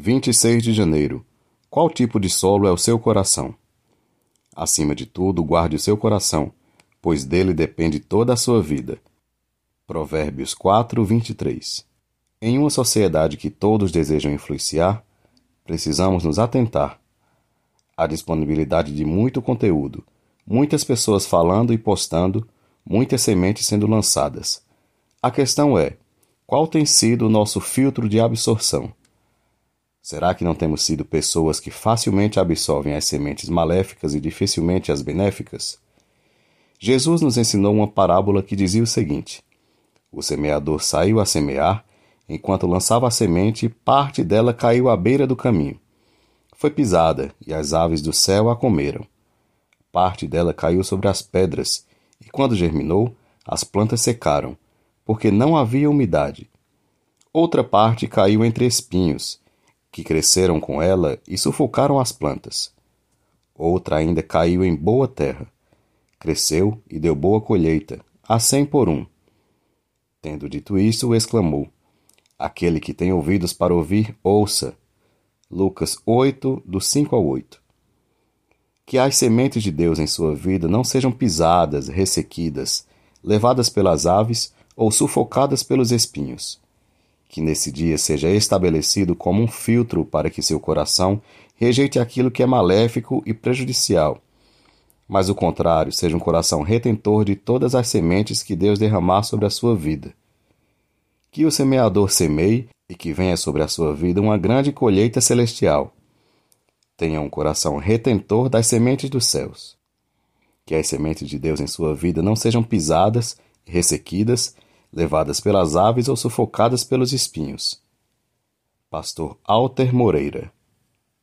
26 de janeiro. Qual tipo de solo é o seu coração? Acima de tudo, guarde o seu coração, pois dele depende toda a sua vida. Provérbios 4, 23. Em uma sociedade que todos desejam influenciar, precisamos nos atentar à disponibilidade de muito conteúdo, muitas pessoas falando e postando, muitas sementes sendo lançadas. A questão é: qual tem sido o nosso filtro de absorção? Será que não temos sido pessoas que facilmente absorvem as sementes maléficas e dificilmente as benéficas? Jesus nos ensinou uma parábola que dizia o seguinte: O semeador saiu a semear, enquanto lançava a semente, parte dela caiu à beira do caminho. Foi pisada, e as aves do céu a comeram. Parte dela caiu sobre as pedras, e quando germinou, as plantas secaram, porque não havia umidade. Outra parte caiu entre espinhos, que cresceram com ela e sufocaram as plantas. Outra ainda caiu em boa terra. Cresceu e deu boa colheita, a cem por um. Tendo dito isso, exclamou: Aquele que tem ouvidos para ouvir, ouça. Lucas 8, do 5 ao 8. Que as sementes de Deus em sua vida não sejam pisadas, ressequidas, levadas pelas aves ou sufocadas pelos espinhos que nesse dia seja estabelecido como um filtro para que seu coração rejeite aquilo que é maléfico e prejudicial, mas o contrário seja um coração retentor de todas as sementes que Deus derramar sobre a sua vida. Que o semeador semeie e que venha sobre a sua vida uma grande colheita celestial. Tenha um coração retentor das sementes dos céus. Que as sementes de Deus em sua vida não sejam pisadas, ressequidas levadas pelas aves ou sufocadas pelos espinhos. Pastor Alter Moreira